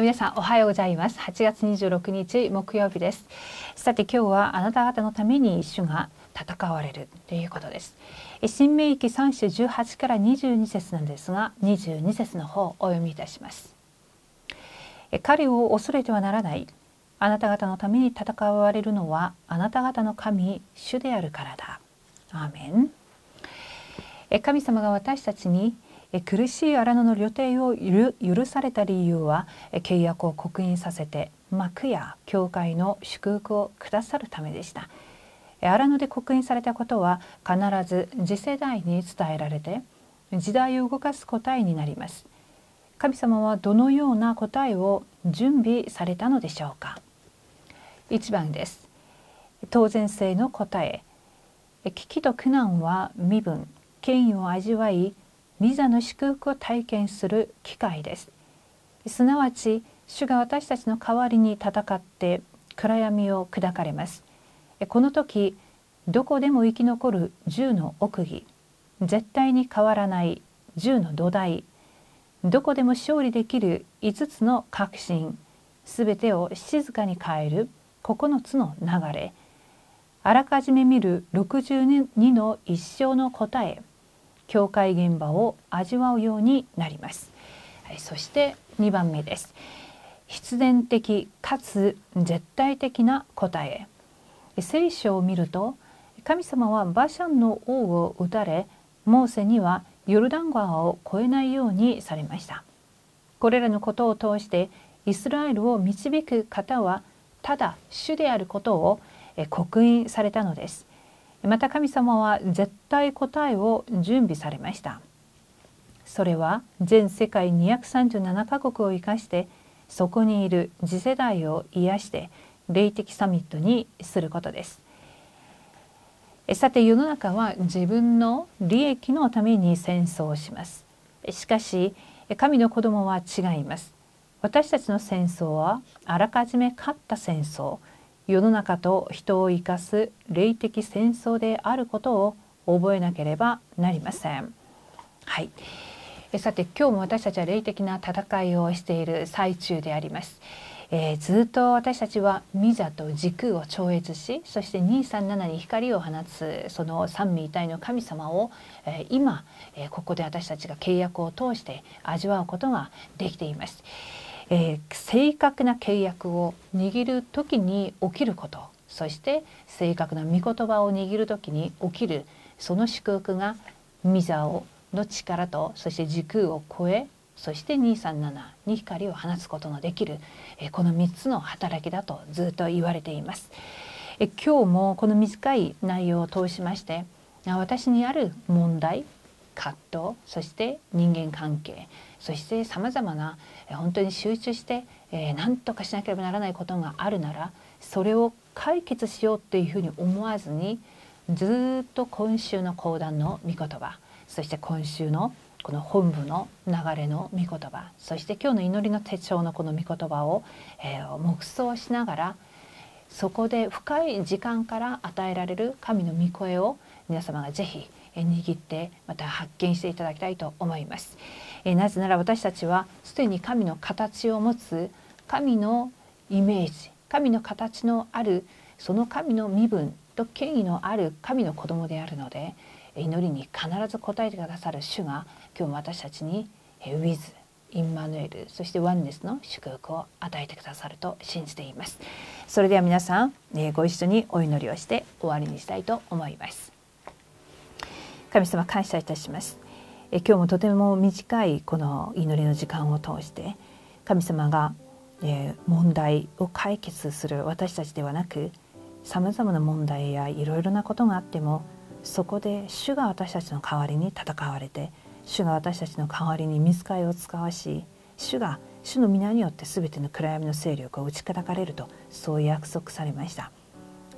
皆さんおはようございます。8月26日木曜日です。さて今日はあなた方のために主が戦われるということです。新明記3章18から22節なんですが22節の方をお読みいたします。彼を恐れてはならない。あなた方のために戦われるのはあなた方の神主であるからだ。アーメン。神様が私たちに苦しい荒野の旅程を許された理由は契約を刻印させて幕や教会の祝福をくださるためでした。荒野で刻印されたことは必ず次世代に伝えられて時代を動かす答えになります。神様はどのような答えを準備されたのでしょうか。1番です。当然性の答え危機と苦難は身分権威を味わいミザの祝福を体験する機会です。すなわち主が私たちの代わりに戦って暗闇を砕かれます。この時どこでも生き残る銃の奥義絶対に変わらない銃の土台どこでも勝利できる5つの確信すべてを静かに変える9つの流れあらかじめ見る62の一生の答え教会現場を味わうようになります。そして2番目です。必然的かつ絶対的な答え。聖書を見ると神様はバシャンの王を撃たれモーセにはヨルダン川を越えないようにされました。これらのことを通してイスラエルを導く方はただ主であることを刻印されたのです。また神様は絶対答えを準備されました。それは全世界237カ国を生かしてそこにいる次世代を癒して霊的サミットにすることです。さて世の中は自分の利益のために戦争をします。しかし神の子供は違います。私たちの戦争はあらかじめ勝った戦争。世の中と人を生かす霊的戦争であることを覚えなければなりません。はい。さて今日も私たちは霊的な戦いをしている最中であります。えー、ずっと私たちはミザと時空を超越しそして237に光を放つその三位一体の神様を、えー、今、えー、ここで私たちが契約を通して味わうことができています。えー、正確な契約を握る時に起きること。そして正確な御言葉を握る時に起きるその祝福がミザオの力とそして時空を超えそして237に光を放つことのできる。えこの3つの働きだとずっと言われています。え今日もこの短い内容を通しまして私にある問題葛藤そして人間関係。そしてさまざまな本当に集中してえ、何とかしなければならないことがあるならそれを解決しようっていうふうに思わずにずっと今週の講談の御言葉そして今週のこの本部の流れの御言葉そして今日の祈りの手帳のこの御言葉を、えー、黙想しながらそこで深い時間から与えられる神の御声を皆様がぜひ握ってまた発見していただきたいと思います。なぜなら私たちはすでに神の形を持つ神のイメージ神の形のあるその神の身分と権威のある神の子供であるので祈りに必ず応えてくださる主が今日も私たちにウィズインマヌエルそしてワンネスの祝福を与えてくださると信じていますそれでは皆さん、ご一緒にお祈りをして終わりにしたいと思います神様感謝いたします。え今日もとても短いこの祈りの時間を通して神様が、え問題を解決する私たちではなくさまざまな問題やいろいろなことがあってもそこで主が私たちの代わりに戦われて主が私たちの代わりに水替えを使わし主が主の皆によって全ての暗闇の勢力を打ち砕かれるとそう約束されました。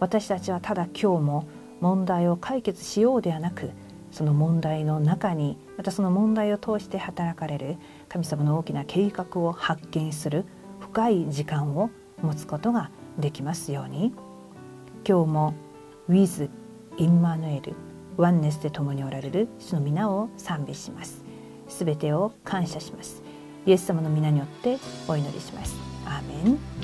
私たちはただ今日も問題を解決しようではなくその問題の中にまたその問題を通して働かれる神様の大きな計画を発見する深い時間を持つことができますように。今日も With インマヌエルワンネスで共におられる主の皆を賛美します。すべてを感謝します。イエス様の皆によってお祈りします。アーメン。